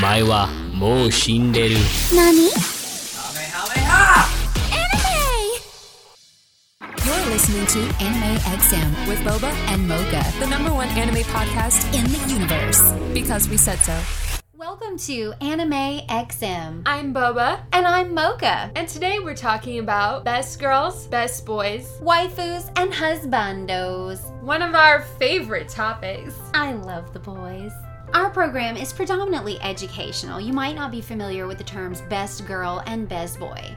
前はもう死んでる Nani? Anime! You're listening to Anime XM with Boba and Mocha, the number one anime podcast in the universe. Because we said so. Welcome to Anime XM. I'm Boba, And I'm Mocha. and today we're talking about best girls, best boys, Waifus and husbandos. one of our favorite topics. I love the boys. Our program is predominantly educational. You might not be familiar with the terms best girl and best boy.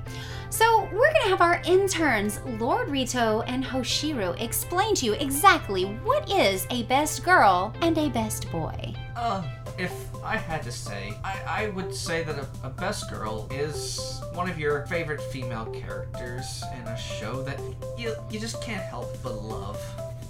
So, we're going to have our interns, Lord Rito and Hoshiro, explain to you exactly what is a best girl and a best boy. Uh, if I had to say, I, I would say that a, a best girl is one of your favorite female characters in a show that you, you just can't help but love.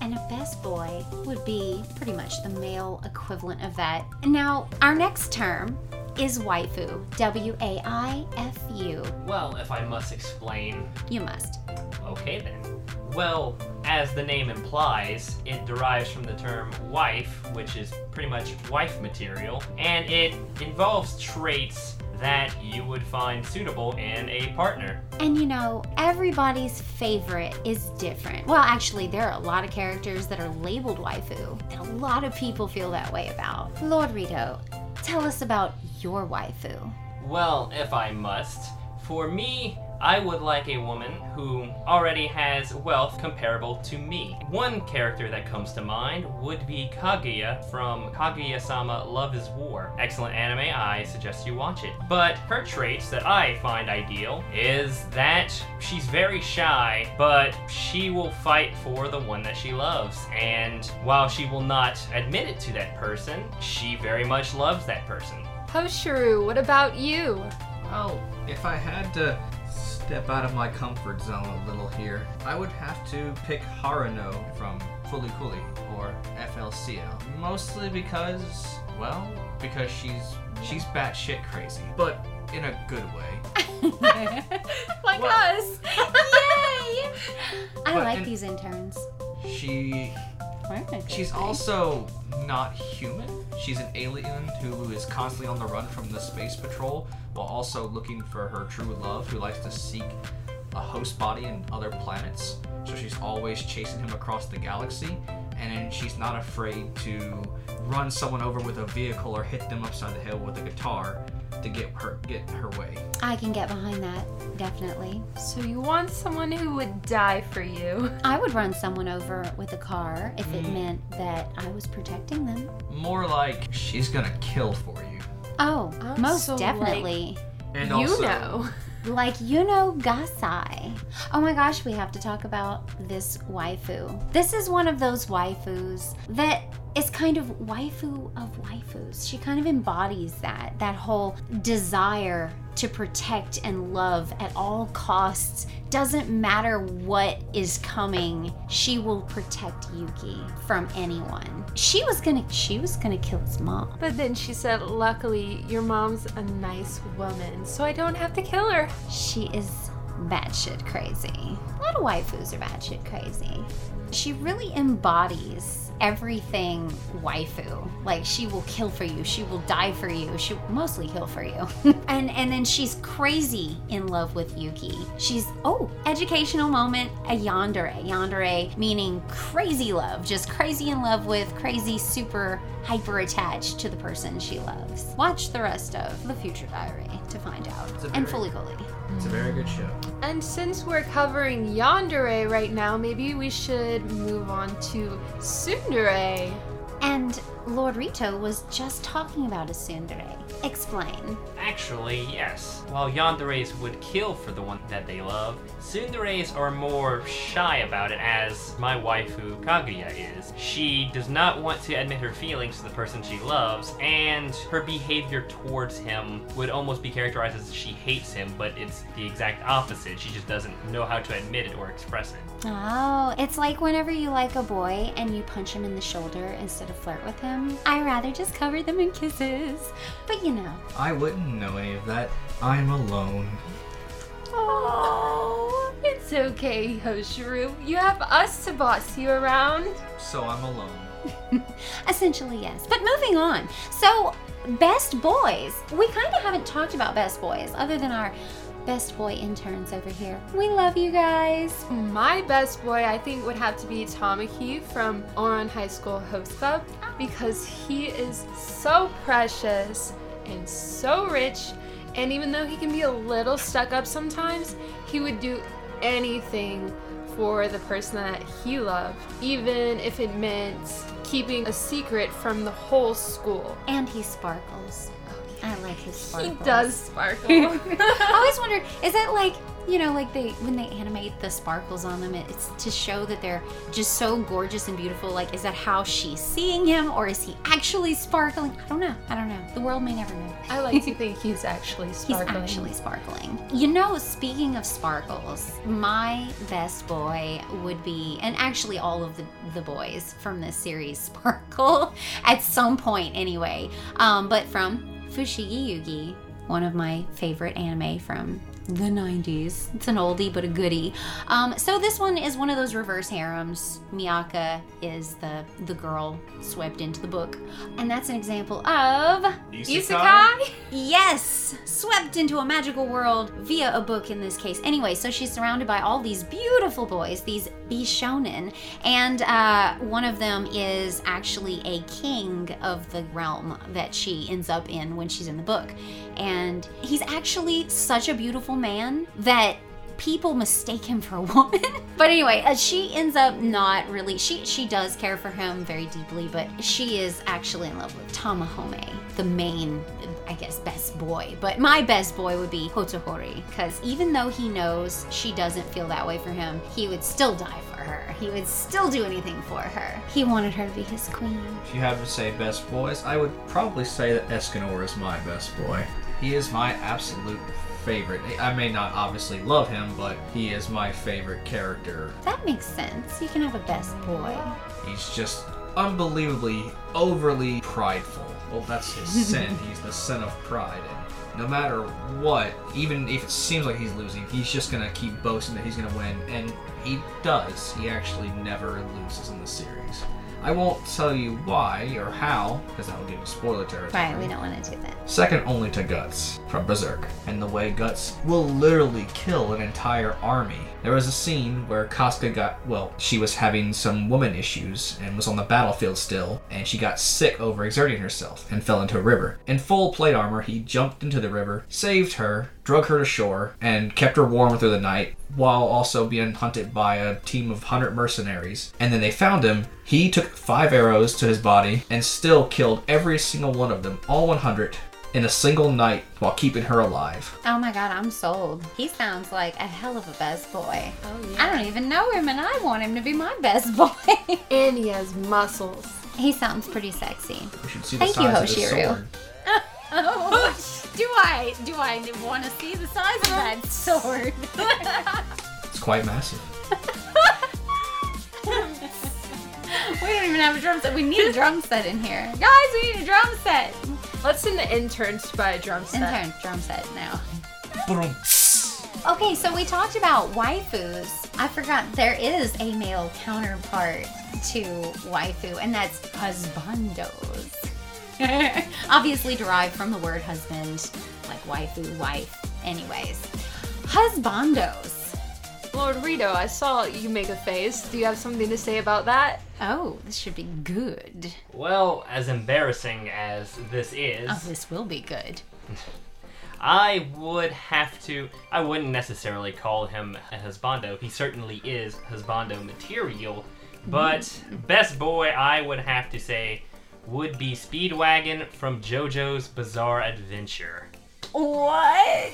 And a best boy would be pretty much the male equivalent of that. Now, our next term is waifu. W A I F U. Well, if I must explain, You must. okay then. Well, as the name implies, it derives from the term wife, which is pretty much wife material, and it involves traits that you would find suitable in a partner. And you know, everybody's favorite is different. Well, actually, there are a lot of characters that are labeled waifu that a lot of people feel that way about. Lord Rito, tell us about your waifu. Well, if I must, for me, I would like a woman who already has wealth comparable to me. One character that comes to mind would be Kaguya from Kaguya Sama Love is War. Excellent anime, I suggest you watch it. But her traits that I find ideal is that she's very shy, but she will fight for the one that she loves. And while she will not admit it to that person, she very much loves that person. Hoshiru, what about you? Well, if I had to step out of my comfort zone a little here, I would have to pick Haruko from Fooly Cooly or FLCL. Mostly because, well, because she's she's batshit crazy, but in a good way. Like Well- us. Yay! I But like in- these interns. She She's also not human. She's an alien who is constantly on the run from the space patrol while also looking for her true love who likes to seek a host body in other planets. So she's always chasing him across the galaxy and she's not afraid to run someone over with a vehicle or hit them upside the head with a guitar to get her get her way. I can get behind that, definitely. So you want someone who would die for you? I would run someone over with a car if it Mm. meant that I was protecting them. More like she's gonna kill for you. Oh, Oh, most so, like- definitely. And you also know. Like Yuno Gasai. Oh my gosh, we have to talk about this waifu. This is one of those waifus that is kind of waifu of waifus. She kind of embodies that that whole desire to protect and love at all costs. Doesn't matter what is coming, she will protect Yuki from anyone. She was gonna she was gonna kill his mom. But then she said, luckily, your mom's a nice woman, so I don't have to kill her. She is batshit crazy. A lot of waifus are batshit crazy. She really embodies everything waifu. Like she will kill for you, she will die for you, she will mostly kill for you. and and then she's crazy in love with Yuki. She's oh, educational moment, a yandere. Yandere meaning crazy love, just crazy in love with, crazy super hyper attached to the person she loves. Watch the rest of The Future Diary to find out. And fully fully. It's a very good show. And since we're covering Yandere right now, maybe we should move on to Tsundere. And Lord Rito was just talking about a tsundere. Explain. Actually, yes. While yanderes would kill for the one that they love, tsunderes are more shy about it, as my waifu Kaguya is. She does not want to admit her feelings to the person she loves, and her behavior towards him would almost be characterized as she hates him, but it's the exact opposite. She just doesn't know how to admit it or express it. Oh, it's like whenever you like a boy and you punch him in the shoulder instead of flirt with him. I rather just cover them in kisses. But you know. I wouldn't know any of that. I'm alone. Oh, it's okay, Hoshiru. You have us to boss you around. So I'm alone. Essentially, yes. But moving on. So, best boys. We kind of haven't talked about best boys other than our best boy interns over here. We love you guys. My best boy, I think, would have to be Tamaki from Ouran High School Host Club because he is so precious and so rich. And even though he can be a little stuck up sometimes, he would do anything for the person that he loved, even if it meant keeping a secret from the whole school. And he sparkles. I like his sparkles. He does sparkle. I always wondered, is that like, you know, like they when they animate the sparkles on them, it's to show that they're just so gorgeous and beautiful. Like, is that how she's seeing him, or is he actually sparkling? I don't know. I don't know. The world may never know. I like to think he's actually sparkling. He's actually sparkling. You know, speaking of sparkles, my best boy would be, and actually all of the, the boys from this series sparkle at some point anyway. Um, but from Fushigi Yugi, one of my favorite anime from the 90s. It's an oldie but a goodie. Um, so this one is one of those reverse harems. Miaka is the the girl swept into the book, and that's an example of Isekai? Yes, swept into a magical world via a book in this case. Anyway, so she's surrounded by all these beautiful boys, these bishonen, and uh, one of them is actually a king of the realm that she ends up in when she's in the book. And he's actually such a beautiful man that people mistake him for a woman. but anyway, uh, she ends up not really. She she does care for him very deeply, but she is actually in love with Tamahome, the main, I guess, best boy. But my best boy would be Hotohori, because even though he knows she doesn't feel that way for him, he would still die for her. He would still do anything for her. He wanted her to be his queen. If you had to say best boys, I would probably say that Escanor is my best boy. He is my absolute favorite. I may not obviously love him, but he is my favorite character. That makes sense. You can have a best boy. He's just unbelievably overly prideful. Well, that's his sin. He's the sin of pride. And no matter what, even if it seems like he's losing, he's just gonna keep boasting that he's gonna win, and he does. He actually never loses in the series. I won't tell you why or how, because that would give you spoiler territory. Right, we don't want to do that. Second only to Guts from Berserk, and the way Guts will literally kill an entire army. There was a scene where Casca got, well, she was having some woman issues and was on the battlefield still, and she got sick over exerting herself and fell into a river. In full plate armor, he jumped into the river, saved her, drug her to shore, and kept her warm through the night while also being hunted by a team of 100 mercenaries. And then they found him. He took five arrows to his body and still killed every single one of them, all 100, in a single night while keeping her alive. Oh my god, I'm sold. He sounds like a hell of a best boy. Oh, yeah. I don't even know him and I want him to be my best boy. And he has muscles. he sounds pretty sexy. We should see the Thank you, size of his Hoshiru. sword. Oh, do I do I want to see the size of that sword? It's quite massive. we don't even have a drum set. We need a drum set in here. Guys, we need a drum set. Let's send the interns to buy a drum set. Intern drum set now. Okay, so we talked about waifus. I forgot there is a male counterpart to waifu, and that's husbandos. Obviously derived from the word husband, like waifu, wife. Anyways, husbandos. Lord Rito, I saw you make a face. Do you have something to say about that? Oh, this should be good. Well, as embarrassing as this is, Oh, this will be good. I would have to. I wouldn't necessarily call him a husbando. He certainly is husbando material. But mm. best boy, I would have to say, would be Speedwagon from JoJo's Bizarre Adventure. What?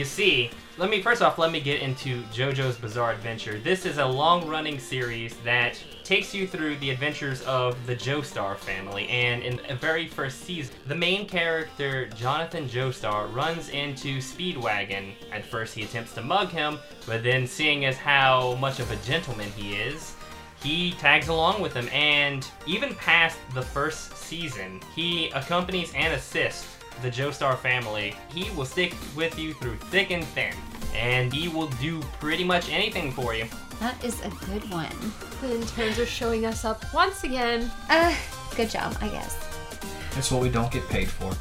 You see, let me first off let me get into JoJo's Bizarre Adventure. This is a long-running series that takes you through the adventures of the Joestar family, and in the very first season, the main character Jonathan Joestar runs into Speedwagon. At first, he attempts to mug him, but then, seeing as how much of a gentleman he is, he tags along with him, and even past the first season, he accompanies and assists the Joestar family. He will stick with you through thick and thin. and he will do pretty much anything for you. That is a good one. The interns are showing us up once again. Uh, good job, I guess. That's what we don't get paid for.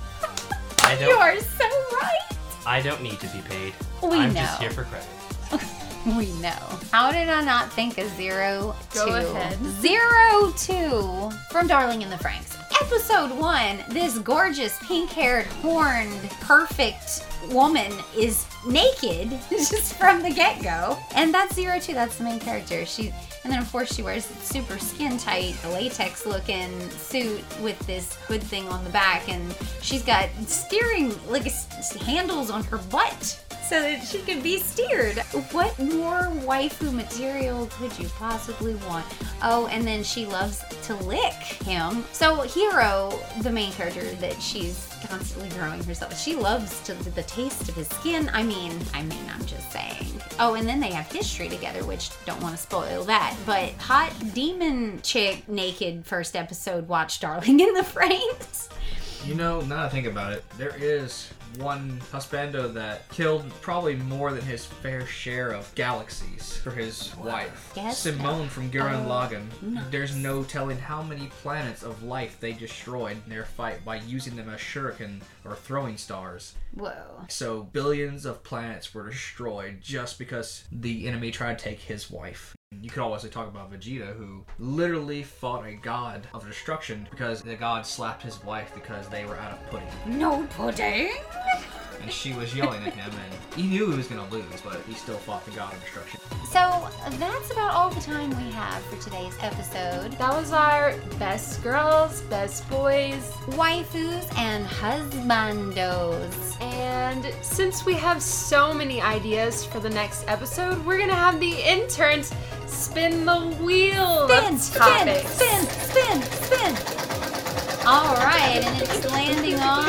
I don't. are so right. I don't need to be paid. We I'm know. just here for credit. We know. How did I not think of zero Go two? ahead. Zero two from Darling in the Franxx. Episode one. This gorgeous pink-haired, horned, perfect woman is naked just from the get-go, and that's zero two. That's the main character. She. And then, of course, she wears super skin tight, latex looking suit with this hood thing on the back, and she's got steering, like, handles on her butt so that she could be steered. What more waifu material could you possibly want? Oh, and then she loves to lick him. So Hiro, the main character that she's constantly growing herself, she loves to the taste of his skin. I mean, I mean, I'm just saying. Oh, and then they have history together, which don't want to spoil that. But hot demon chick naked first episode watch Darling in the Franxx. You know, now I think about it, there is one husbando that killed probably more than his fair share of galaxies for his wife. Yes. Simon from Gurren Oh, Lagann. There's no telling how many planets of life they destroyed in their fight by using them as shuriken or throwing stars. Whoa. So billions of planets were destroyed just because the enemy tried to take his wife. You could also talk about Vegeta, who literally fought a god of destruction because the god slapped his wife because they were out of pudding. No pudding. And she was yelling at him, and he knew he was going to lose, but he still fought the god of destruction. So that's about all the time we have for today's episode. That was our best girls, best boys, Waifus and husbandos. and since we have so many ideas for the next episode, we're gonna have the interns spin the wheel Spin, of spin, topics. spin, spin, spin. All right, and it's landing on.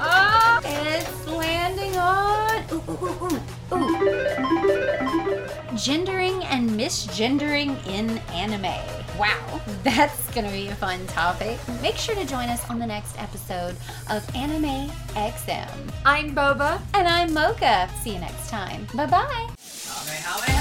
Ah! It's landing on. Ooh, ooh, ooh, ooh, ooh. Gendering and misgendering in anime. Wow, that's gonna be a fun topic. Make sure to join us on the next episode of Anime XM. I'm Boba. And I'm Mocha. See you next time. Bye bye. Kamehameha!